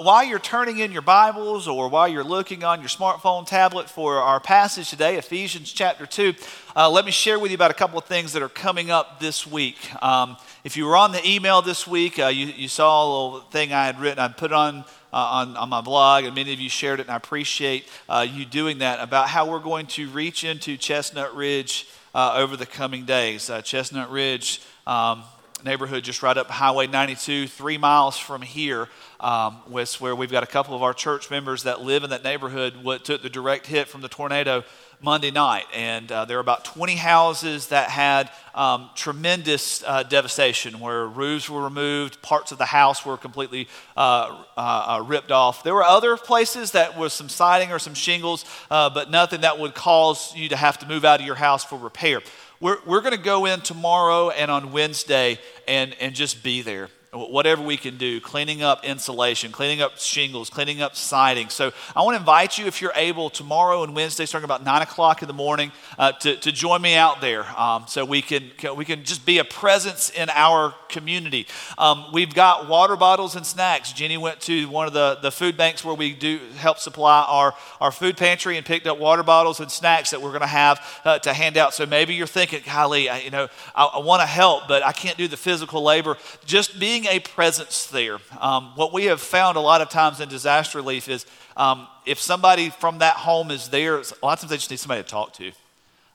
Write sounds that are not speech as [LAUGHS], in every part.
While you're turning in your Bibles or while you're looking on your smartphone tablet for our passage today, Ephesians chapter 2, uh, let me share with you about a couple of things that are coming up this week. Um, if you were on the email this week, uh, you, you, saw a little thing I had written, I put on, uh, on, on, my blog, and many of you shared it, and I appreciate uh, you doing that about how we're going to reach into Chestnut Ridge uh, over the coming days. Uh, Chestnut Ridge. Um, neighborhood just right up Highway 92, three miles from here, um, where we've got a couple of our church members that live in that neighborhood. What took the direct hit from the tornado Monday night, and uh, there were about 20 houses that had um, tremendous uh, devastation, where roofs were removed, parts of the house were completely uh, uh, uh ripped off. There were other places that was some siding or some shingles, uh, but nothing that would cause you to have to move out of your house for repair. We're, we're going to go in tomorrow and on Wednesday and, and just be there whatever we can do, cleaning up insulation, cleaning up shingles, cleaning up siding. So I want to invite you, if you're able, tomorrow and Wednesday, starting about 9 o'clock in the morning, uh, to, to join me out there um, so we can, we can just be a presence in our community. Um, we've got water bottles and snacks. Jenny went to one of the, the food banks where we do help supply our, our food pantry and picked up water bottles and snacks that we're going to have uh, to hand out. So maybe you're thinking, golly, I, you know, I, I want to help, but I can't do the physical labor. Just being being a presence there. Um, what we have found a lot of times in disaster relief is um, if somebody from that home is there, a lot of times they just need somebody to talk to.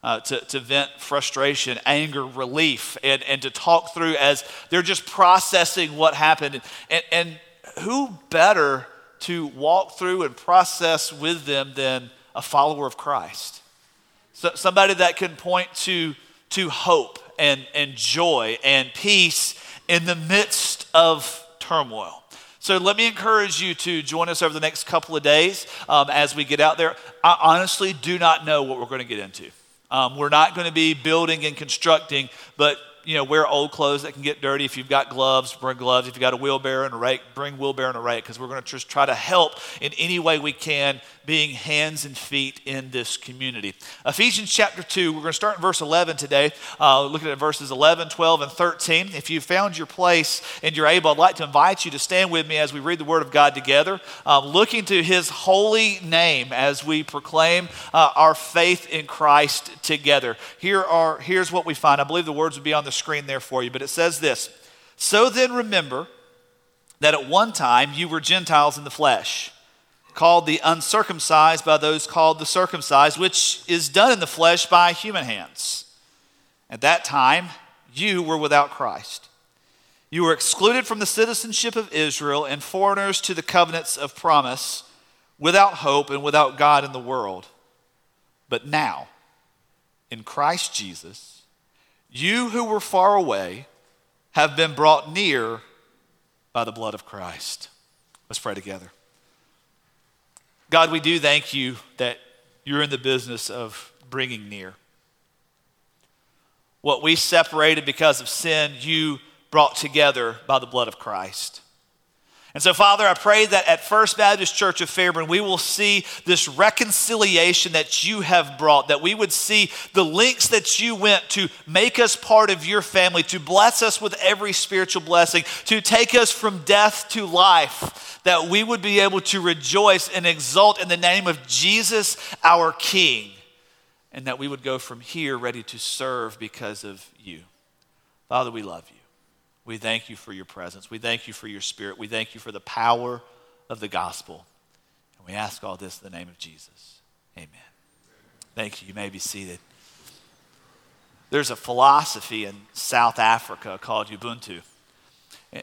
Uh, to, to vent frustration, anger, relief, and, and to talk through as they're just processing what happened. And, and who better to walk through and process with them than a follower of Christ? So, somebody that can point to, to hope and, and joy and peace in the midst of turmoil. So let me encourage you to join us over the next couple of days um, as we get out there. I honestly do not know what we're going to get into. Um, we're not going to be building and constructing, but you know, wear old clothes that can get dirty. If you've got gloves, bring gloves. If you've got a wheelbarrow and a rake, bring wheelbarrow and a rake because we're going to just try to help in any way we can, being hands and feet in this community. Ephesians chapter 2, we're going to start in verse 11 today, uh, looking at verses 11, 12, and 13. If you found your place and you're able, I'd like to invite you to stand with me as we read the Word of God together, um, looking to His holy name as we proclaim uh, our faith in Christ together. Here are, here's what we find. I believe the words would be on the screen there for you, but it says this So then remember that at one time you were Gentiles in the flesh, called the uncircumcised by those called the circumcised, which is done in the flesh by human hands. At that time, you were without Christ. You were excluded from the citizenship of Israel and foreigners to the covenants of promise, without hope and without God in the world. But now, in Christ Jesus, you who were far away have been brought near by the blood of Christ. Let's pray together. God, we do thank you that you're in the business of bringing near. What we separated because of sin, you brought together by the blood of Christ. And so, Father, I pray that at First Baptist Church of Fairburn, we will see this reconciliation that you have brought, that we would see the links that you went to make us part of your family, to bless us with every spiritual blessing, to take us from death to life, that we would be able to rejoice and exult in the name of Jesus, our King, and that we would go from here ready to serve because of you. Father, we love you. We thank you for your presence. We thank you for your spirit. We thank you for the power of the gospel. And we ask all this in the name of Jesus. Amen. Thank you. You may be seated. There's a philosophy in South Africa called Ubuntu.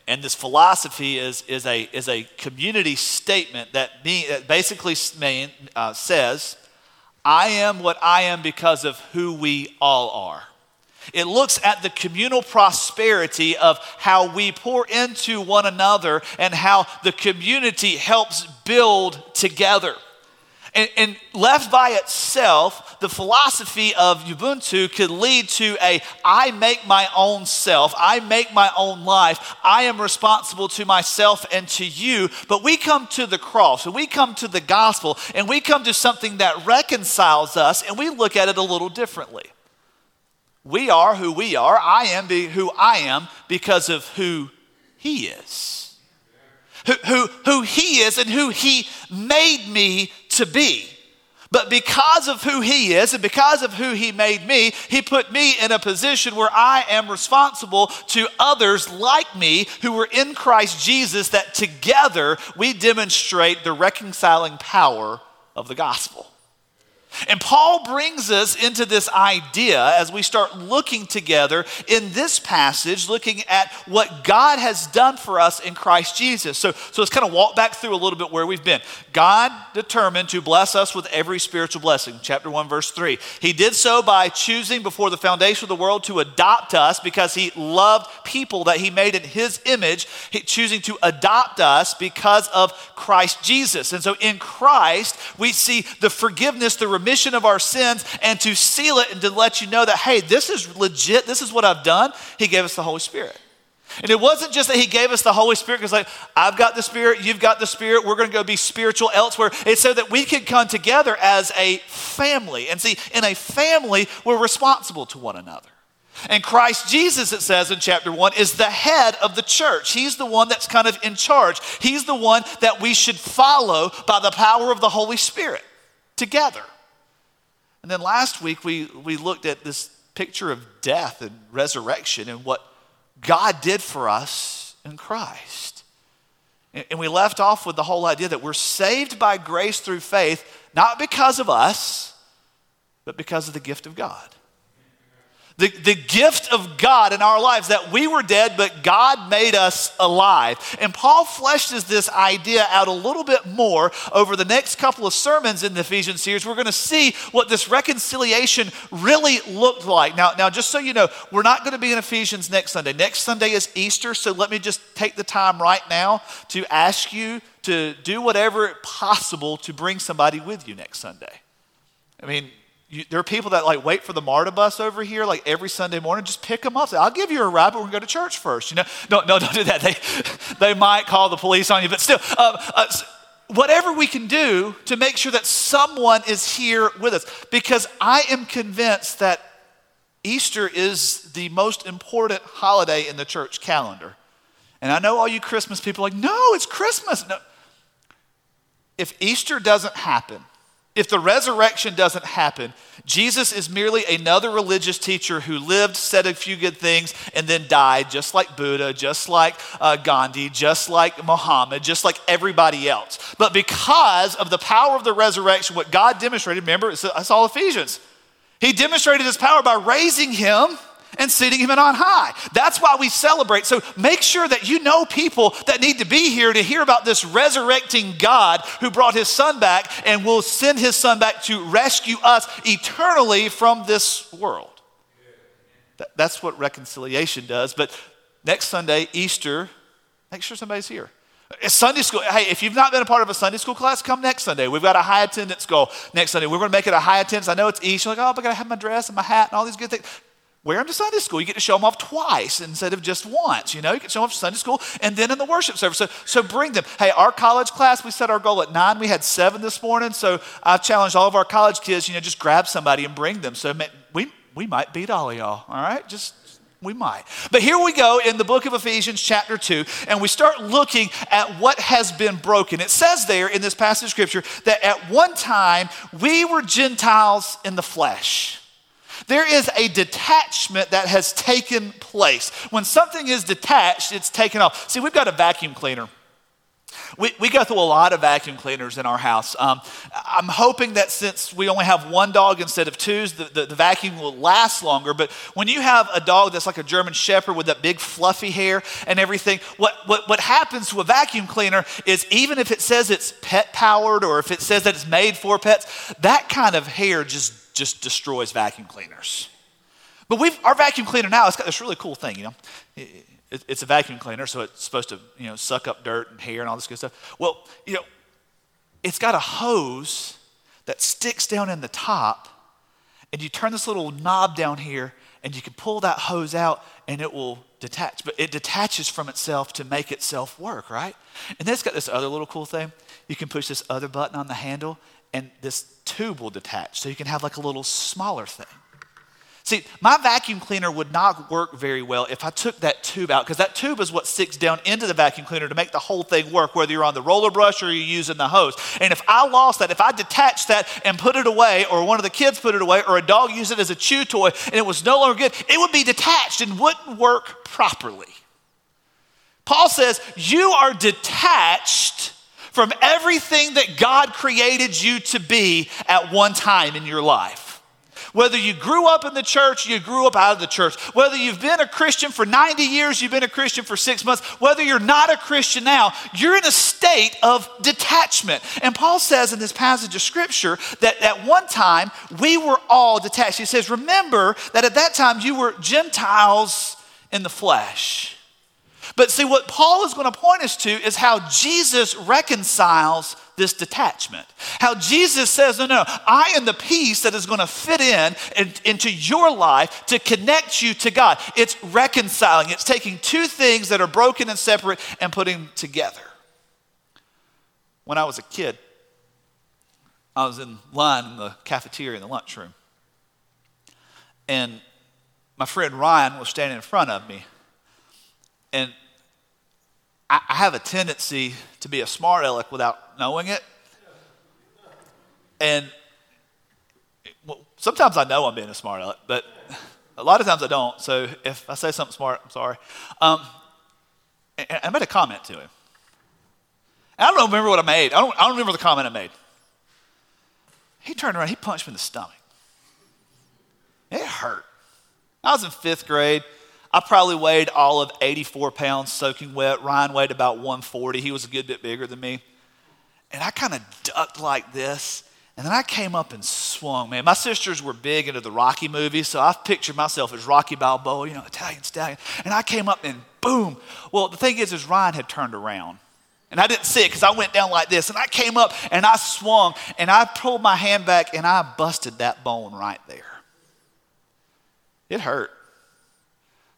And this philosophy is, is, a, is a community statement that, that basically mean, uh, says, I am what I am because of who we all are. It looks at the communal prosperity of how we pour into one another and how the community helps build together. And, and, left by itself, the philosophy of Ubuntu could lead to a I make my own self, I make my own life, I am responsible to myself and to you. But we come to the cross, and we come to the gospel, and we come to something that reconciles us, and we look at it a little differently. We are who we are. I am who I am because of who He is. who, who, who He is and who He made me to be. But because of who He is and because of who He made me, He put me in a position where I am responsible to others like me who were in Christ Jesus, that together we demonstrate the reconciling power of the gospel. And Paul brings us into this idea as we start looking together in this passage, looking at what God has done for us in Christ Jesus. So, so let's kind of walk back through a little bit where we've been. God determined to bless us with every spiritual blessing, chapter 1, verse 3. He did so by choosing before the foundation of the world to adopt us because he loved people that he made in his image, he, choosing to adopt us because of Christ Jesus. And so in Christ, we see the forgiveness, the remission of our sins and to seal it and to let you know that, hey, this is legit, this is what I've done, He gave us the Holy Spirit. And it wasn't just that he gave us the Holy Spirit because, like, I've got the Spirit, you've got the Spirit, we're going to go be spiritual elsewhere. It's so that we can come together as a family. And see, in a family, we're responsible to one another. And Christ Jesus, it says in chapter 1, is the head of the church. He's the one that's kind of in charge. He's the one that we should follow by the power of the Holy Spirit together. And then last week, we, we looked at this picture of death and resurrection and what God did for us in Christ. And, and we left off with the whole idea that we're saved by grace through faith, not because of us, but because of the gift of God. The, the gift of God in our lives that we were dead, but God made us alive. And Paul fleshes this idea out a little bit more over the next couple of sermons in the Ephesians series. We're going to see what this reconciliation really looked like. Now, now, just so you know, we're not going to be in Ephesians next Sunday. Next Sunday is Easter, so let me just take the time right now to ask you to do whatever possible to bring somebody with you next Sunday. I mean, you, there are people that like wait for the MARTA bus over here like every Sunday morning. Just pick them up. Say, I'll give you a ride, but we're to go to church first. You know, no, no, [LAUGHS] don't do that. They, they might call the police on you, but still, uh, uh, whatever we can do to make sure that someone is here with us, because I am convinced that Easter is the most important holiday in the church calendar. And I know all you Christmas people like, no, it's Christmas. No. If Easter doesn't happen, if the resurrection doesn't happen, Jesus is merely another religious teacher who lived, said a few good things, and then died, just like Buddha, just like uh, Gandhi, just like Muhammad, just like everybody else. But because of the power of the resurrection, what God demonstrated, remember, it's, it's all Ephesians. He demonstrated his power by raising him and seating him on high. That's why we celebrate. So make sure that you know people that need to be here to hear about this resurrecting God who brought his son back and will send his son back to rescue us eternally from this world. That's what reconciliation does. But next Sunday, Easter, make sure somebody's here. Sunday school, hey, if you've not been a part of a Sunday school class, come next Sunday. We've got a high attendance goal next Sunday. We're going to make it a high attendance. I know it's Easter. Like, oh, I got to have my dress and my hat and all these good things. Wear them to Sunday school. You get to show them off twice instead of just once. You know, you can show them off to Sunday school and then in the worship service. So, so bring them. Hey, our college class, we set our goal at nine. We had seven this morning. So I've challenged all of our college kids, you know, just grab somebody and bring them. So we, we might beat all of y'all, all right? Just we might. But here we go in the book of Ephesians, chapter 2, and we start looking at what has been broken. It says there in this passage of scripture that at one time we were Gentiles in the flesh. There is a detachment that has taken place. When something is detached, it's taken off. See, we've got a vacuum cleaner. We, we go through a lot of vacuum cleaners in our house. Um, I'm hoping that since we only have one dog instead of two, the, the, the, vacuum will last longer. But when you have a dog that's like a German Shepherd with that big fluffy hair and everything, what, what, what happens to a vacuum cleaner is even if it says it's pet powered or if it says that it's made for pets, that kind of hair just just destroys vacuum cleaners. But we've, our vacuum cleaner now, it's got this really cool thing, you know. It, it, it's a vacuum cleaner, so it's supposed to, you know, suck up dirt and hair and all this good stuff. Well, you know, it's got a hose that sticks down in the top, and you turn this little knob down here, and you can pull that hose out, and it will detach. But it detaches from itself to make itself work, right? And then it's got this other little cool thing. You can push this other button on the handle, and this tube will detach so you can have like a little smaller thing. See, my vacuum cleaner would not work very well if I took that tube out, because that tube is what sticks down into the vacuum cleaner to make the whole thing work, whether you're on the roller brush or you're using the hose. And if I lost that, if I detached that and put it away, or one of the kids put it away, or a dog used it as a chew toy and it was no longer good, it would be detached and wouldn't work properly. Paul says, You are detached from everything that God created you to be at one time in your life. Whether you grew up in the church, you grew up out of the church. Whether you've been a Christian for 90 years, you've been a Christian for six months. Whether you're not a Christian now, you're in a state of detachment. And Paul says in this passage of scripture that at one time we were all detached. He says, Remember that at that time you were Gentiles in the flesh. But see, what Paul is going to point us to is how Jesus reconciles this detachment. How Jesus says, No, no, I am the piece that is going to fit in, in into your life to connect you to God. It's reconciling, it's taking two things that are broken and separate and putting them together. When I was a kid, I was in line in the cafeteria in the lunchroom. And my friend Ryan was standing in front of me. And I, I have a tendency to be a smart aleck without knowing it. And well, sometimes I know I'm being a smart aleck, but a lot of times I don't. So if I say something smart, I'm sorry. Um, I made a comment to him. I don't remember what I made. I don't, I don't remember the comment I made. He turned around, he punched me in the stomach. It hurt. I was in fifth grade. I probably weighed all of 84 pounds soaking wet. Ryan weighed about 140. He was a good bit bigger than me. And I kind of ducked like this. And then I came up and swung, man. My sisters were big into the Rocky movies, so I've pictured myself as Rocky Balboa, you know, Italian stallion. And I came up and boom. Well, the thing is, is Ryan had turned around. And I didn't see it because I went down like this. And I came up and I swung and I pulled my hand back and I busted that bone right there. It hurt.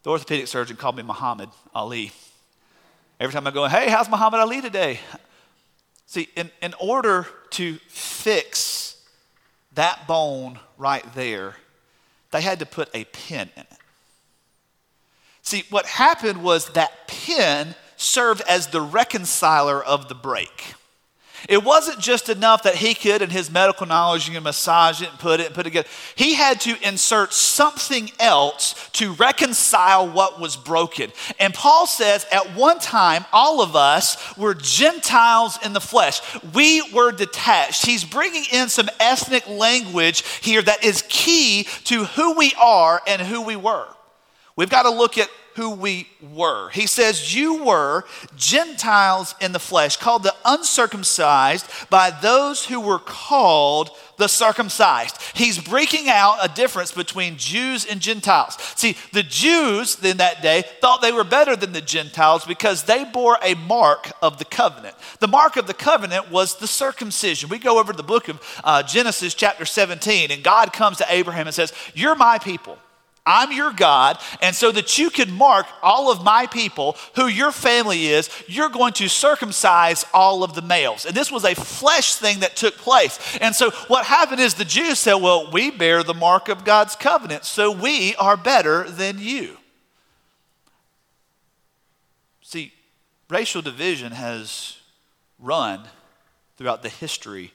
The orthopedic surgeon called me Muhammad Ali. Every time I go, hey, how's Muhammad Ali today? See, in, in order to fix that bone right there, they had to put a pin in it. See, what happened was that pin served as the reconciler of the break. It wasn't just enough that he could, in his medical knowledge, you can massage it and put it and put it together. He had to insert something else to reconcile what was broken. And Paul says, at one time, all of us were Gentiles in the flesh. We were detached. He's bringing in some ethnic language here that is key to who we are and who we were. We've got to look at who we were. He says, You were Gentiles in the flesh, called the uncircumcised by those who were called the circumcised. He's breaking out a difference between Jews and Gentiles. See, the Jews in that day thought they were better than the Gentiles because they bore a mark of the covenant. The mark of the covenant was the circumcision. We go over to the book of uh, Genesis, chapter 17, and God comes to Abraham and says, You're my people. I'm your God, and so that you can mark all of my people, who your family is, you're going to circumcise all of the males. And this was a flesh thing that took place. And so what happened is the Jews said, Well, we bear the mark of God's covenant, so we are better than you. See, racial division has run throughout the history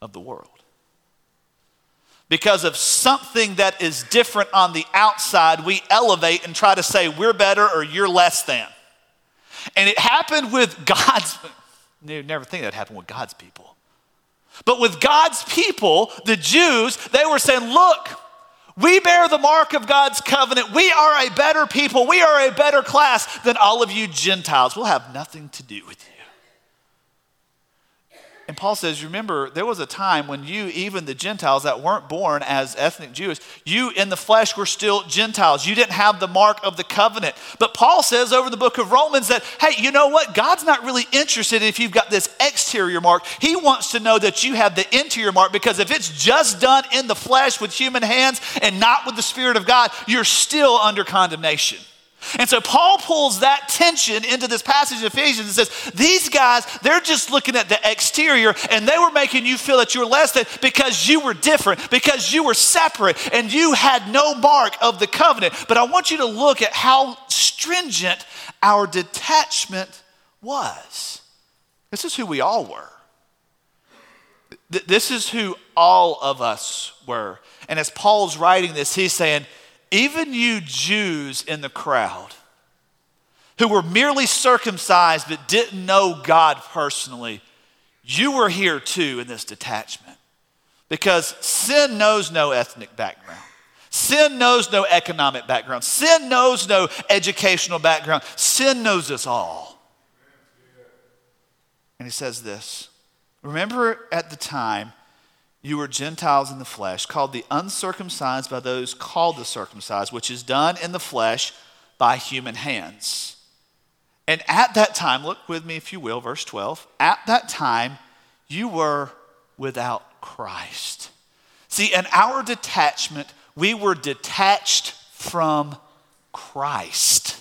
of the world because of something that is different on the outside, we elevate and try to say we're better or you're less than. And it happened with [LAUGHS] God's, you never think that happened with God's people. But with God's people, the Jews, they were saying, look, we bear the mark of God's covenant. We are a better people. We are a better class than all of you Gentiles. We'll have nothing to do with you. And Paul says, remember, there was a time when you, even the Gentiles that weren't born as ethnic Jews, you in the flesh were still Gentiles. You didn't have the mark of the covenant. But Paul says over the book of Romans that, hey, you know what? God's not really interested if you've got this exterior mark. He wants to know that you have the interior mark because if it's just done in the flesh with human hands and not with the Spirit of God, you're still under condemnation. And so Paul pulls that tension into this passage of Ephesians and says, These guys, they're just looking at the exterior and they were making you feel that you were less than because you were different, because you were separate, and you had no mark of the covenant. But I want you to look at how stringent our detachment was. This is who we all were. This is who all of us were. And as Paul's writing this, he's saying, even you Jews in the crowd who were merely circumcised but didn't know God personally, you were here too in this detachment. Because sin knows no ethnic background. Sin knows no economic background. Sin knows no educational background. Sin knows us all. And he says this Remember at the time you were Gentiles in the flesh, called the uncircumcised by those called the circumcised, which is done in the flesh by human hands. And at that time, look with me if you will, verse 12. At that time, you were without Christ. See, in our detachment, we were detached from Christ.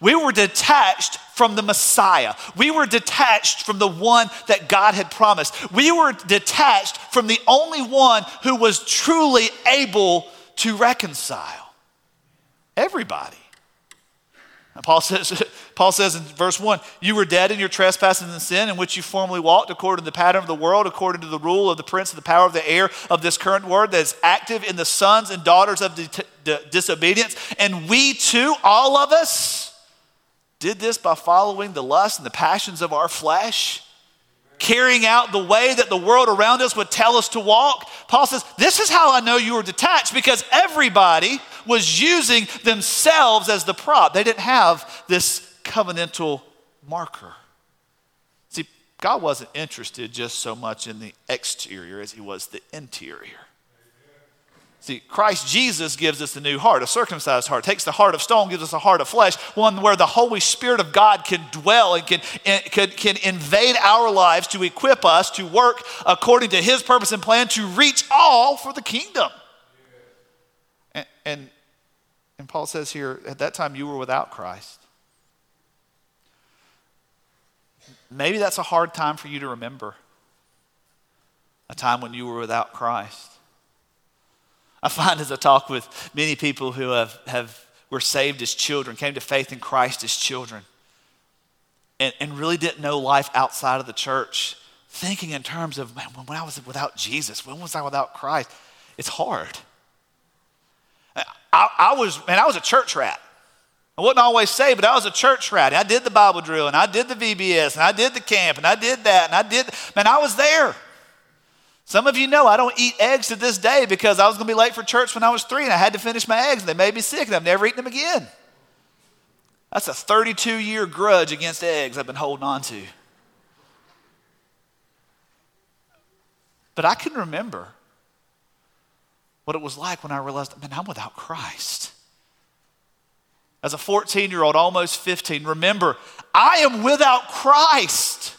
We were detached from the Messiah. We were detached from the one that God had promised. We were detached from the only one who was truly able to reconcile. Everybody. Paul says, [LAUGHS] Paul says in verse 1 You were dead in your trespasses and sin in which you formerly walked according to the pattern of the world, according to the rule of the prince of the power of the air of this current world that is active in the sons and daughters of the disobedience. And we too, all of us, did this by following the lust and the passions of our flesh, carrying out the way that the world around us would tell us to walk. Paul says, This is how I know you were detached because everybody was using themselves as the prop. They didn't have this covenantal marker. See, God wasn't interested just so much in the exterior as he was the interior. See, Christ Jesus gives us a new heart, a circumcised heart. Takes the heart of stone, gives us a heart of flesh, one where the Holy Spirit of God can dwell and can, can, can invade our lives to equip us to work according to His purpose and plan to reach all for the kingdom. And, and, and Paul says here, at that time you were without Christ. Maybe that's a hard time for you to remember. A time when you were without Christ. I find as I talk with many people who have, have were saved as children, came to faith in Christ as children, and, and really didn't know life outside of the church, thinking in terms of, man, when I was without Jesus, when was I without Christ? It's hard. I, I was, man, I was a church rat. I wouldn't always say, but I was a church rat. I did the Bible drill, and I did the VBS, and I did the camp, and I did that, and I did, man, I was there. Some of you know I don't eat eggs to this day because I was going to be late for church when I was three and I had to finish my eggs and they made me sick and I've never eaten them again. That's a 32 year grudge against eggs I've been holding on to. But I can remember what it was like when I realized, man, I'm without Christ. As a 14 year old, almost 15, remember, I am without Christ.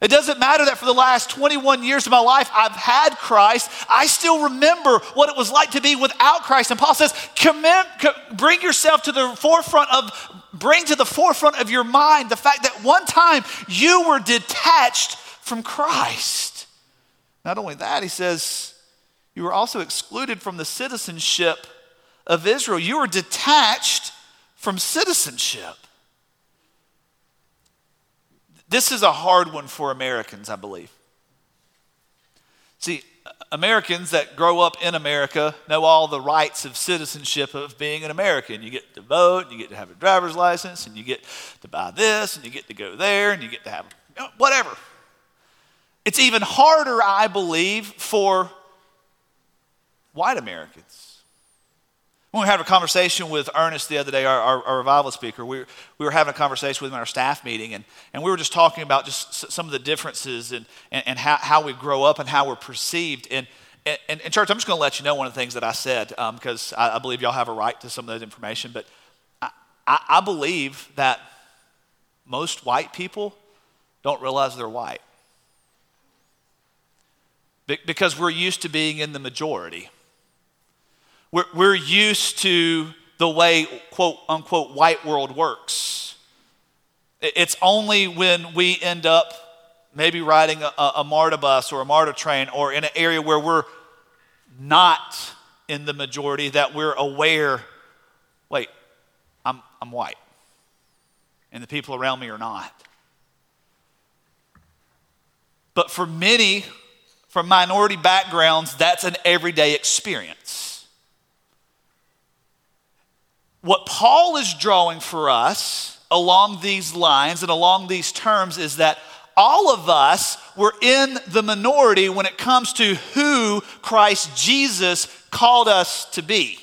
It doesn't matter that for the last 21 years of my life I've had Christ. I still remember what it was like to be without Christ. And Paul says, bring yourself to the forefront of, bring to the forefront of your mind the fact that one time you were detached from Christ. Not only that, he says, you were also excluded from the citizenship of Israel. You were detached from citizenship. This is a hard one for Americans, I believe. See, Americans that grow up in America know all the rights of citizenship of being an American. You get to vote, and you get to have a driver's license, and you get to buy this, and you get to go there, and you get to have whatever. It's even harder, I believe, for white Americans. When we had a conversation with Ernest the other day, our, our, our, revival speaker, we, we were having a conversation with him in our staff meeting, and, and we were just talking about just some of the differences and, and, and how, how we grow up and how we're perceived. And, and, and church, I'm just going to let you know one of the things that I said because um, I, I, believe y'all have a right to some of that information. But I, I, I believe that most white people don't realize they're white because we're used to being in the majority. We're, we're used to the way, quote unquote, white world works. It's only when we end up maybe riding a, a MARTA bus or a MARTA train or in an area where we're not in the majority that we're aware wait, I'm, I'm white, and the people around me are not. But for many from minority backgrounds, that's an everyday experience. What Paul is drawing for us along these lines and along these terms is that all of us were in the minority when it comes to who Christ Jesus called us to be.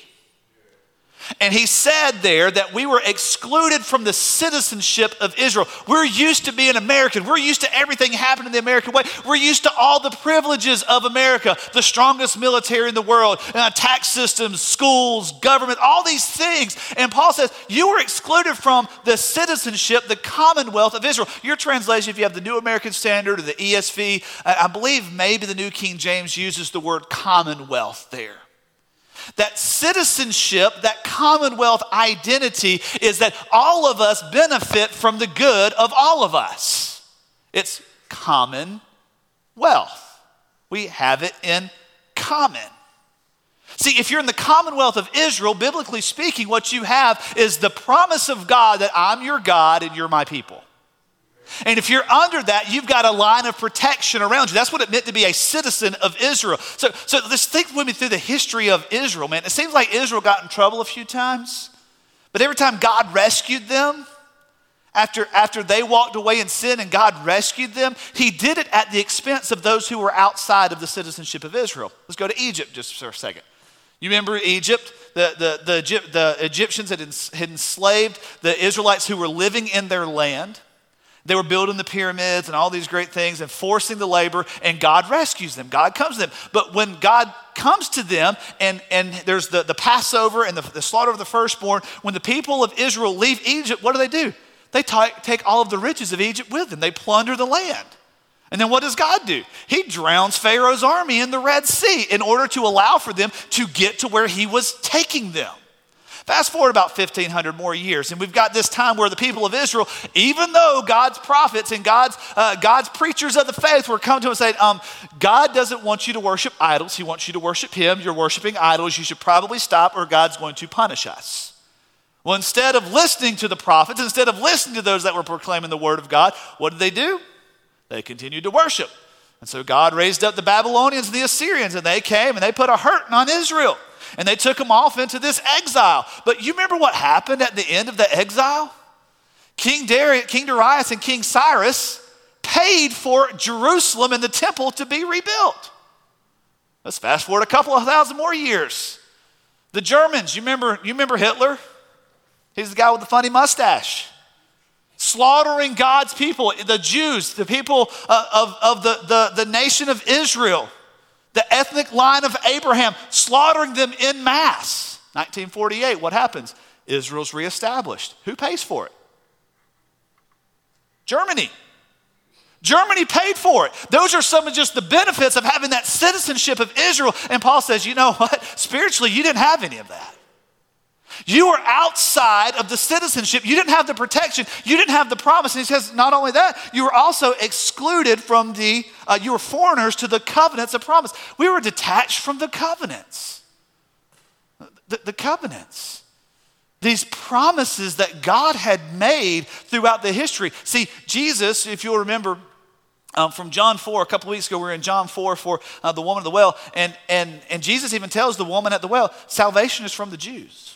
And he said there that we were excluded from the citizenship of Israel. We're used to being American. We're used to everything happening the American way. We're used to all the privileges of America, the strongest military in the world, uh, tax systems, schools, government, all these things. And Paul says, You were excluded from the citizenship, the commonwealth of Israel. Your translation, if you have the New American Standard or the ESV, I believe maybe the New King James uses the word commonwealth there. That citizenship, that commonwealth identity is that all of us benefit from the good of all of us. It's common wealth. We have it in common. See, if you're in the commonwealth of Israel, biblically speaking, what you have is the promise of God that I'm your God and you're my people. And if you're under that, you've got a line of protection around you. That's what it meant to be a citizen of Israel. So, so let's think with me through the history of Israel, man. It seems like Israel got in trouble a few times, but every time God rescued them, after, after they walked away in sin and God rescued them, He did it at the expense of those who were outside of the citizenship of Israel. Let's go to Egypt just for a second. You remember Egypt? The, the, the, the Egyptians had enslaved the Israelites who were living in their land. They were building the pyramids and all these great things and forcing the labor, and God rescues them. God comes to them. But when God comes to them, and, and there's the, the Passover and the, the slaughter of the firstborn, when the people of Israel leave Egypt, what do they do? They t- take all of the riches of Egypt with them, they plunder the land. And then what does God do? He drowns Pharaoh's army in the Red Sea in order to allow for them to get to where he was taking them. Fast forward about 1,500 more years, and we've got this time where the people of Israel, even though God's prophets and God's, uh, God's preachers of the faith were coming to him and saying, um, God doesn't want you to worship idols, He wants you to worship Him. You're worshiping idols. You should probably stop, or God's going to punish us. Well, instead of listening to the prophets, instead of listening to those that were proclaiming the word of God, what did they do? They continued to worship. And so God raised up the Babylonians and the Assyrians, and they came and they put a hurting on Israel and they took him off into this exile. But you remember what happened at the end of the exile? King, Darius, King Darius and King Cyrus paid for Jerusalem and the temple to be rebuilt. Let's fast forward a couple of thousand more years. The Germans, you remember, you remember Hitler? He's the guy with the funny mustache. Slaughtering God's people, the Jews, the people uh, of, of the, the, the nation of Israel the ethnic line of Abraham, slaughtering them in mass. 1948, what happens? Israel's reestablished. Who pays for it? Germany. Germany paid for it. Those are some of just the benefits of having that citizenship of Israel. And Paul says, you know what? Spiritually, you didn't have any of that. You were outside of the citizenship. You didn't have the protection. You didn't have the promise. And he says, not only that, you were also excluded from the, uh, you were foreigners to the covenants of promise. We were detached from the covenants. The, the covenants. These promises that God had made throughout the history. See, Jesus, if you'll remember, um, from John 4, a couple weeks ago, we were in John 4 for uh, the woman at the well, and, and, and Jesus even tells the woman at the well, salvation is from the Jews.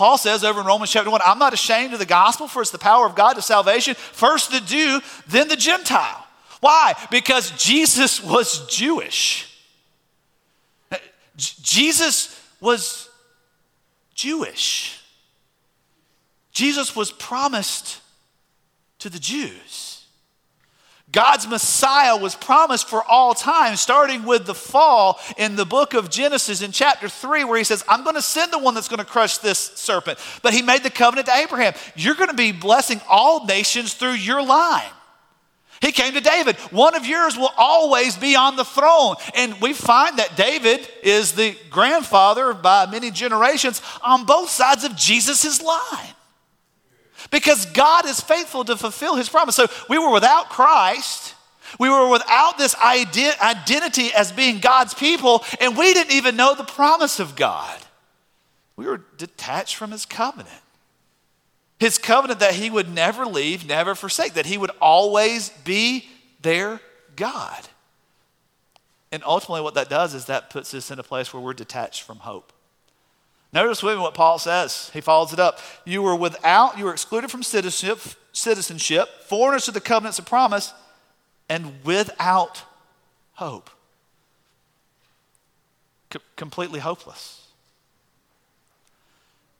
Paul says over in Romans chapter 1, I'm not ashamed of the gospel, for it's the power of God to salvation, first the Jew, then the Gentile. Why? Because Jesus was Jewish. Jesus was Jewish. Jesus was promised to the Jews. God's Messiah was promised for all time, starting with the fall in the book of Genesis in chapter 3, where he says, I'm going to send the one that's going to crush this serpent. But he made the covenant to Abraham. You're going to be blessing all nations through your line. He came to David. One of yours will always be on the throne. And we find that David is the grandfather by many generations on both sides of Jesus' line. Because God is faithful to fulfill his promise. So we were without Christ. We were without this identity as being God's people, and we didn't even know the promise of God. We were detached from his covenant. His covenant that he would never leave, never forsake, that he would always be their God. And ultimately, what that does is that puts us in a place where we're detached from hope. Notice with me what Paul says. He follows it up. You were without, you were excluded from citizenship, citizenship, foreigners to the covenants of promise, and without hope. C- completely hopeless.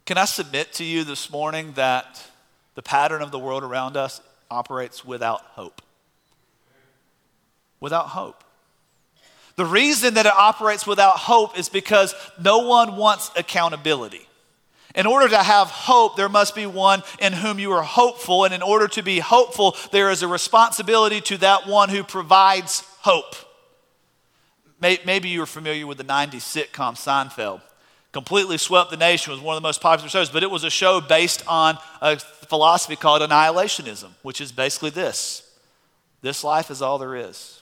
Can I submit to you this morning that the pattern of the world around us operates without hope? Without hope. The reason that it operates without hope is because no one wants accountability. In order to have hope, there must be one in whom you are hopeful. And in order to be hopeful, there is a responsibility to that one who provides hope. Maybe you're familiar with the 90s sitcom Seinfeld completely swept the nation, was one of the most popular shows, but it was a show based on a philosophy called annihilationism, which is basically this this life is all there is.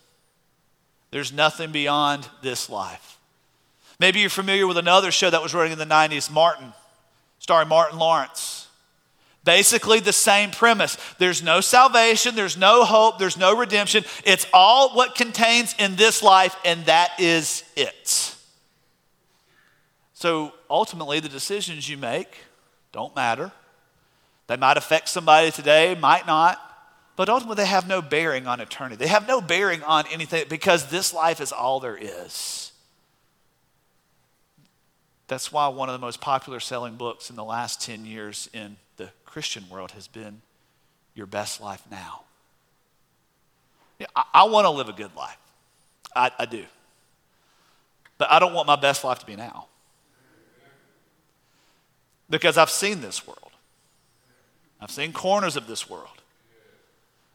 There's nothing beyond this life. Maybe you're familiar with another show that was running in the 90s, Martin, starring Martin Lawrence. Basically, the same premise. There's no salvation, there's no hope, there's no redemption. It's all what contains in this life, and that is it. So ultimately, the decisions you make don't matter. They might affect somebody today, might not, but ultimately they have no bearing on eternity. They have no bearing on anything because this life is all there is. That's why one of the most popular selling books in the last 10 years in the Christian world has been Your Best Life Now. Yeah, I, I want to live a good life. I, I do. But I don't want my best life to be now because I've seen this world. I've seen corners of this world.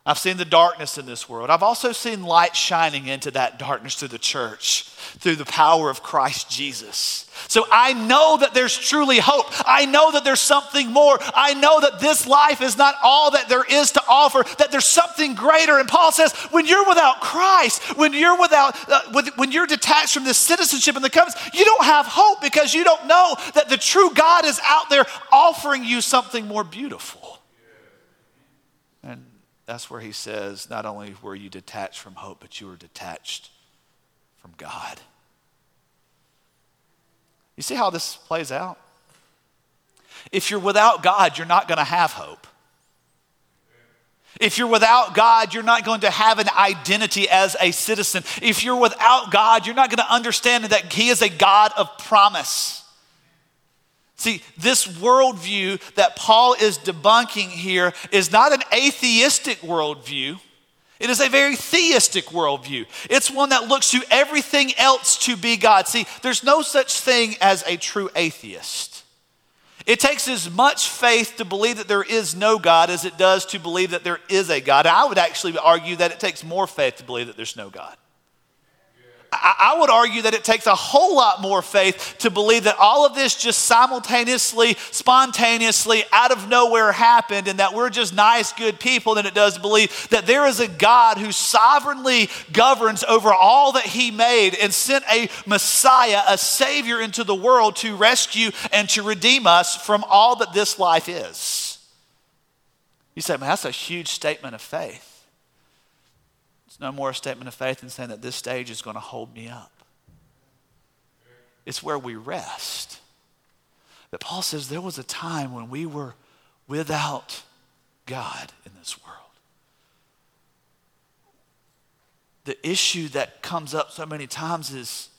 I've seen the darkness in this world. I've also seen light shining into that darkness through the church, through the power of Christ Jesus. So I know that there's truly hope. I know that there's something more. I know that this life is not all that there is to offer, that there's something greater. And Paul says, when you're without Christ, when you're without, uh, when you're detached from this citizenship in the covenants, you don't have hope because you don't know that the true God is out there offering you something more beautiful. And that's where he says, not only were you detached from hope, but you were detached from God. You see how this plays out? If you're without God, you're not going to have hope. If you're without God, you're not going to have an identity as a citizen. If you're without God, you're not going to understand that He is a God of promise. See, this worldview that Paul is debunking here is not an atheistic worldview. It is a very theistic worldview. It's one that looks to everything else to be God. See, there's no such thing as a true atheist. It takes as much faith to believe that there is no God as it does to believe that there is a God. And I would actually argue that it takes more faith to believe that there's no God. I, would argue that it takes a whole lot more faith to believe that all of this just simultaneously, spontaneously, out of nowhere happened and that we're just nice, good people than it does believe that there is a God who sovereignly governs over all that He made and sent a Messiah, a Savior into the world to rescue and to redeem us from all that this life is. You say, man, that's a huge statement of faith. It's no more a statement of faith than saying that this stage is going to hold me up. It's where we rest. But Paul says there was a time when we were without God in this world. The issue that comes up so many times is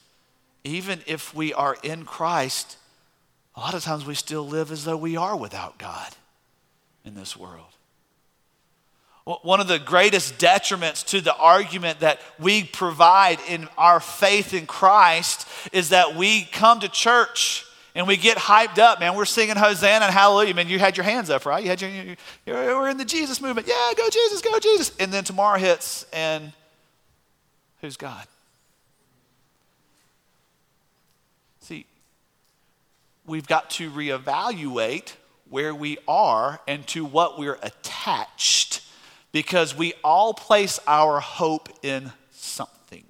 even if we are in Christ, a lot of times we still live as though we are without God in this world. One of the greatest detriments to the argument that we provide in our faith in Christ is that we come to church and we get hyped up, man. We're singing Hosanna and Hallelujah. Man, you had your hands up, right? You had your, you, we're in the Jesus movement. Yeah, go Jesus, go Jesus. And then tomorrow hits, and who's God? See, we've got to reevaluate where we are and to what we're attached because we all place our hope in something.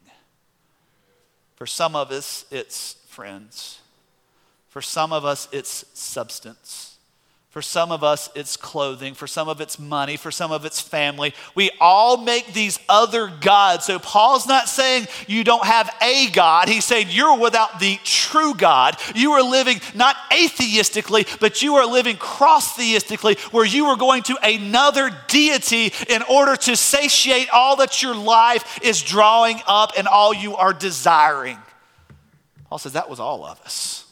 For some of us, it's friends. For some of us, it's substance. For some of us, it's clothing. For some of it's money. For some of it's family. We all make these other gods. So Paul's not saying you don't have a God. He's saying you're without the true God. You are living not atheistically, but you are living cross theistically, where you are going to another deity in order to satiate all that your life is drawing up and all you are desiring. Paul says that was all of us.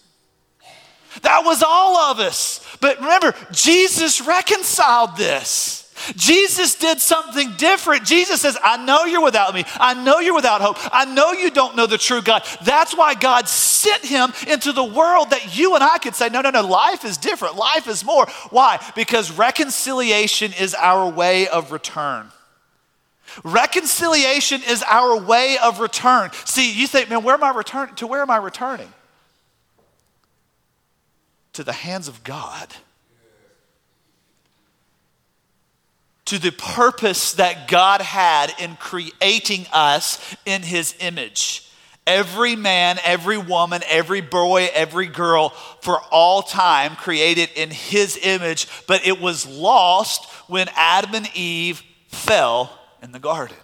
That was all of us. But remember, Jesus reconciled this. Jesus did something different. Jesus says, I know you're without me. I know you're without hope. I know you don't know the true God. That's why God sent him into the world that you and I could say, no, no, no, life is different. Life is more. Why? Because reconciliation is our way of return. Reconciliation is our way of return. See, you think, man, where am I returning? To where am I returning? To the hands of God, to the purpose that God had in creating us in His image. Every man, every woman, every boy, every girl for all time created in His image, but it was lost when Adam and Eve fell in the garden.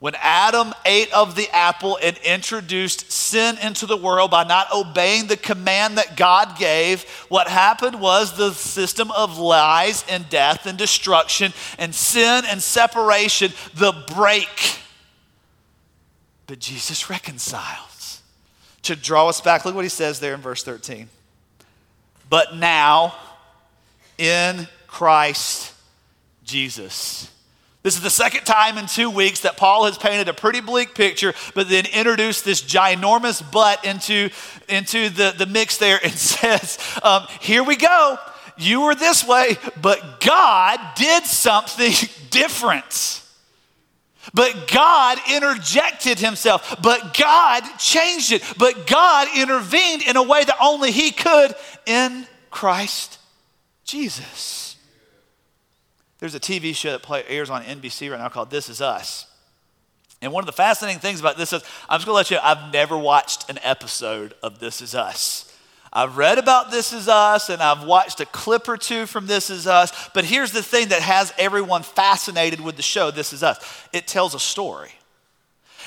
When Adam ate of the apple and introduced sin into the world by not obeying the command that God gave, what happened was the system of lies and death and destruction and sin and separation, the break. But Jesus reconciles. To draw us back, look what he says there in verse 13. But now, in Christ Jesus this is the second time in two weeks that Paul has painted a pretty bleak picture, but then introduced this ginormous butt into, into the, the mix there and [LAUGHS] says, um, Here we go. You were this way, but God did something [LAUGHS] different. But God interjected himself. But God changed it. But God intervened in a way that only He could in Christ Jesus. There's a TV show that play, airs on NBC right now called This Is Us. And one of the fascinating things about this is, I'm just gonna let you know, I've never watched an episode of This Is Us. I've read about This Is Us and I've watched a clip or two from This Is Us, but here's the thing that has everyone fascinated with the show This Is Us it tells a story.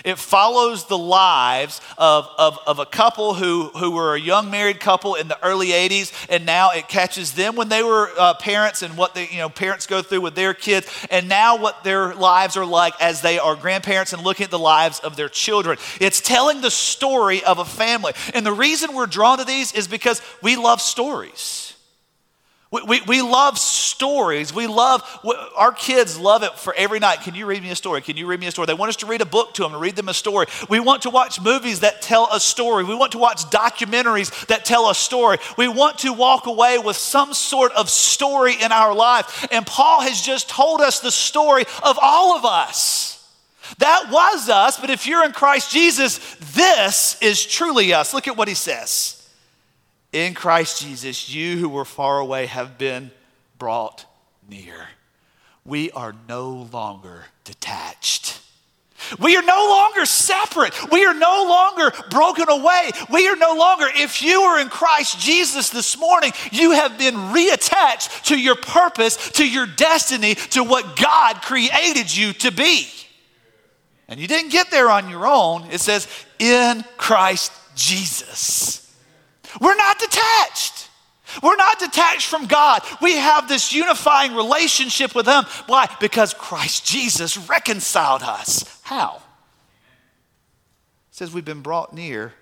It follows the lives of, of, of, a couple who, who were a young married couple in the early 80s, and now it catches them when they were uh, parents and what the you know, parents go through with their kids, and now what their lives are like as they are grandparents and looking at the lives of their children. It's telling the story of a family. And the reason we're drawn to these is because we love stories. We, we, we, love stories. We love, our kids love it for every night. Can you read me a story? Can you read me a story? They want us to read a book to them and read them a story. We want to watch movies that tell a story. We want to watch documentaries that tell a story. We want to walk away with some sort of story in our life. And Paul has just told us the story of all of us. That was us, but if you're in Christ Jesus, this is truly us. Look at what he says. In Christ Jesus, you who were far away have been brought near. We are no longer detached. We are no longer separate. We are no longer broken away. We are no longer, if you are in Christ Jesus this morning, you have been reattached to your purpose, to your destiny, to what God created you to be. And you didn't get there on your own. It says, in Christ Jesus. We're not detached. We're not detached from God. We have this unifying relationship with Him. Why? Because Christ Jesus reconciled us. How? It says we've been brought near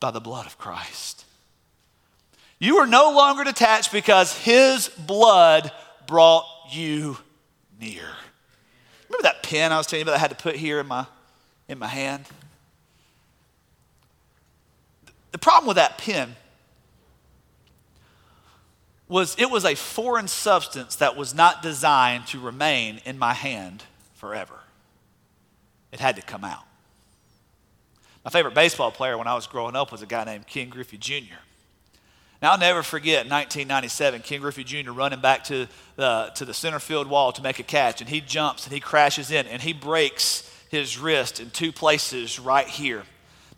by the blood of Christ. You are no longer detached because His blood brought you near. Remember that pen I was telling you about I had to put here in my, in my hand? The problem with that pen was it was a foreign substance that was not designed to remain in my hand forever. It had to come out. My favorite baseball player when I was growing up was a guy named Ken Griffey Jr. Now, I'll never forget 1997, Ken Griffey Jr. running back to the, to the center field wall to make a catch, and he jumps and he crashes in and he breaks his wrist in two places right here.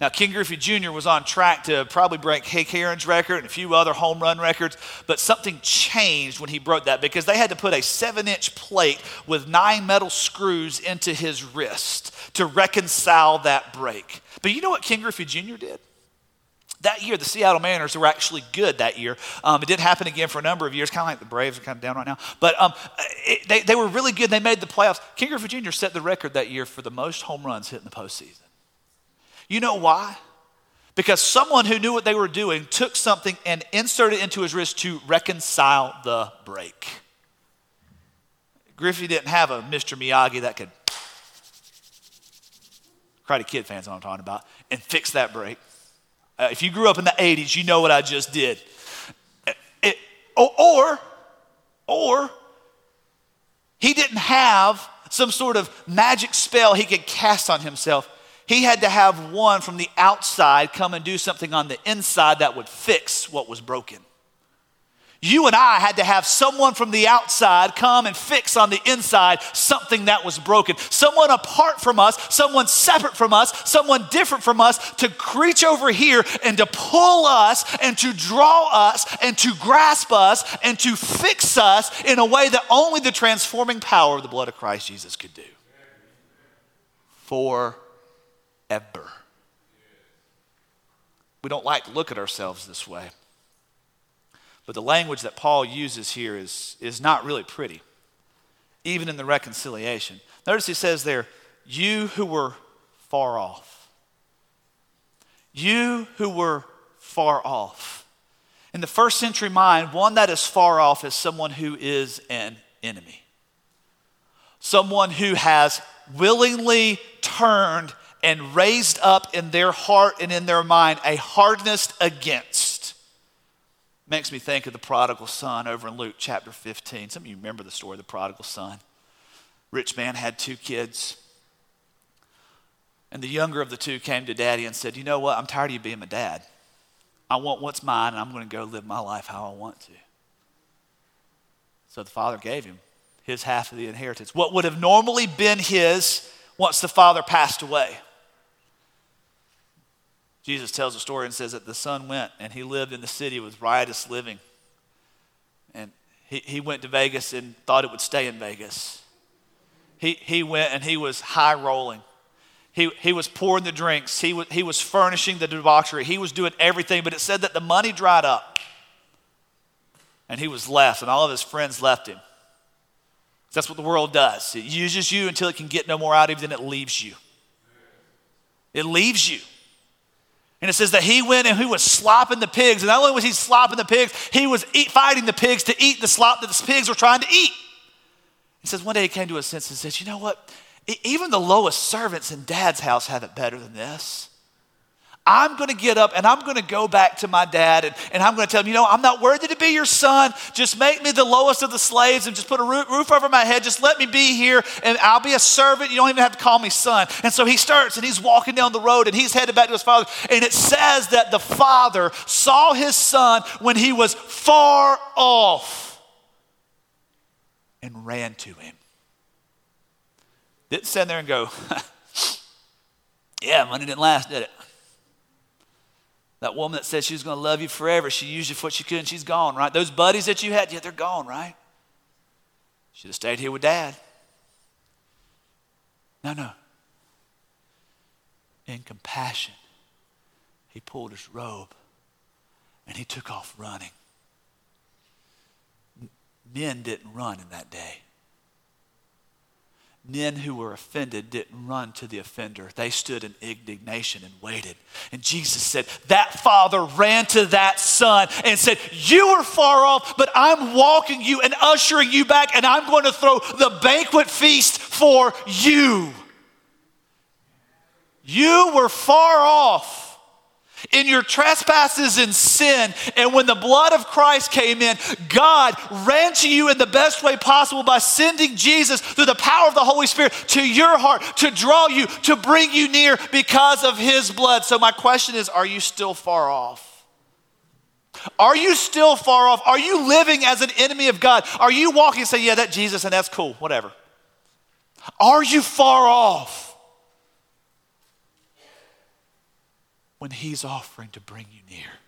Now, Ken Griffey Jr. was on track to probably break Hank Aaron's record and a few other home run records, but something changed when he broke that because they had to put a seven inch plate with nine metal screws into his wrist to reconcile that break. But you know what Ken Griffey Jr. did? That year, the Seattle Mariners were actually good that year. Um, it didn't happen again for a number of years, kind of like the Braves are kind of down right now. But um, it, they, they were really good. They made the playoffs. Ken Griffey Jr. set the record that year for the most home runs hit in the postseason. You know why? Because someone who knew what they were doing took something and inserted it into his wrist to reconcile the break. Griffey didn't have a Mr. Miyagi that could, Karate Kid fans what I'm talking about, and fix that break. Uh, if you grew up in the 80s, you know what I just did. It, or, or, he didn't have some sort of magic spell he could cast on himself he had to have one from the outside come and do something on the inside that would fix what was broken. You and I had to have someone from the outside come and fix on the inside something that was broken. Someone apart from us, someone separate from us, someone different from us to reach over here and to pull us and to draw us and to grasp us and to fix us in a way that only the transforming power of the blood of Christ Jesus could do. For We don't like to look at ourselves this way. But the language that Paul uses here is, is not really pretty, even in the reconciliation. Notice he says there, you who were far off. You who were far off. In the first century mind, one that is far off is someone who is an enemy. Someone who has willingly turned and raised up in their heart and in their mind a hardness against. Makes me think of the prodigal son over in Luke chapter 15. Some of you remember the story of the prodigal son. Rich man had two kids. And the younger of the two came to daddy and said, You know what? I'm tired of you being my dad. I want what's mine, and I'm going to go live my life how I want to. So the father gave him his half of the inheritance. What would have normally been his once the father passed away. Jesus tells a story and says that the son went and he lived in the city with riotous living. And he, he went to Vegas and thought it would stay in Vegas. He, he went and he was high rolling. He, he was pouring the drinks. He was, he was furnishing the debauchery. He was doing everything, but it said that the money dried up. And he was left, and all of his friends left him. That's what the world does. It uses you until it can get no more out of you, then it leaves you. It leaves you. And it says that he went and he was slopping the pigs. And not only was he slopping the pigs, he was eat, fighting the pigs to eat the slop that the pigs were trying to eat. He says one day he came to his senses and says, You know what? Even the lowest servants in dad's house have it better than this. I'm going to get up and I'm going to go back to my dad and, and I'm going to tell him, you know, I'm not worthy to be your son. Just make me the lowest of the slaves and just put a roof over my head. Just let me be here and I'll be a servant. You don't even have to call me son. And so he starts and he's walking down the road and he's headed back to his father. And it says that the father saw his son when he was far off and ran to him. Didn't stand there and go, [LAUGHS] yeah, money didn't last, did it? That woman that said she was going to love you forever, she used you for what she could and she's gone, right? Those buddies that you had, yeah, they're gone, right? Should have stayed here with dad. No, no. In compassion, he pulled his robe and he took off running. Men didn't run in that day men who were offended didn't run to the offender. They stood in indignation and waited. And Jesus said, That father ran to that son and said, You were far off, but I'm walking you and ushering you back, and I'm going to throw the banquet feast for you. You were far off. In your trespasses and sin. And when the blood of Christ came in, God ran to you in the best way possible by sending Jesus through the power of the Holy Spirit to your heart to draw you, to bring you near because of his blood. So, my question is are you still far off? Are you still far off? Are you living as an enemy of God? Are you walking and saying, yeah, that Jesus and that's cool, whatever? Are you far off? When He's offering to bring you near.